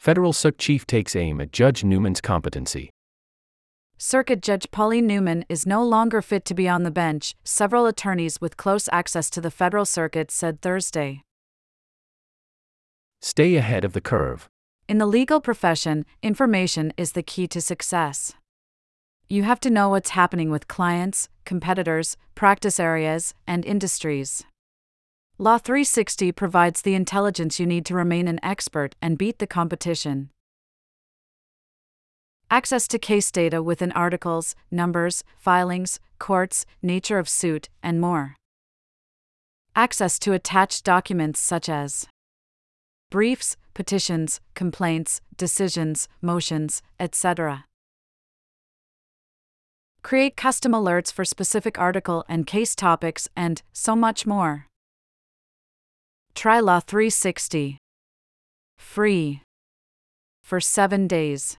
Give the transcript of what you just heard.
Federal Circuit Chief takes aim at Judge Newman's competency. Circuit Judge Pauline Newman is no longer fit to be on the bench, several attorneys with close access to the federal circuit said Thursday. Stay ahead of the curve. In the legal profession, information is the key to success. You have to know what's happening with clients, competitors, practice areas, and industries. Law 360 provides the intelligence you need to remain an expert and beat the competition. Access to case data within articles, numbers, filings, courts, nature of suit, and more. Access to attached documents such as briefs, petitions, complaints, decisions, motions, etc. Create custom alerts for specific article and case topics, and so much more. Try Law 360. Free. For 7 days.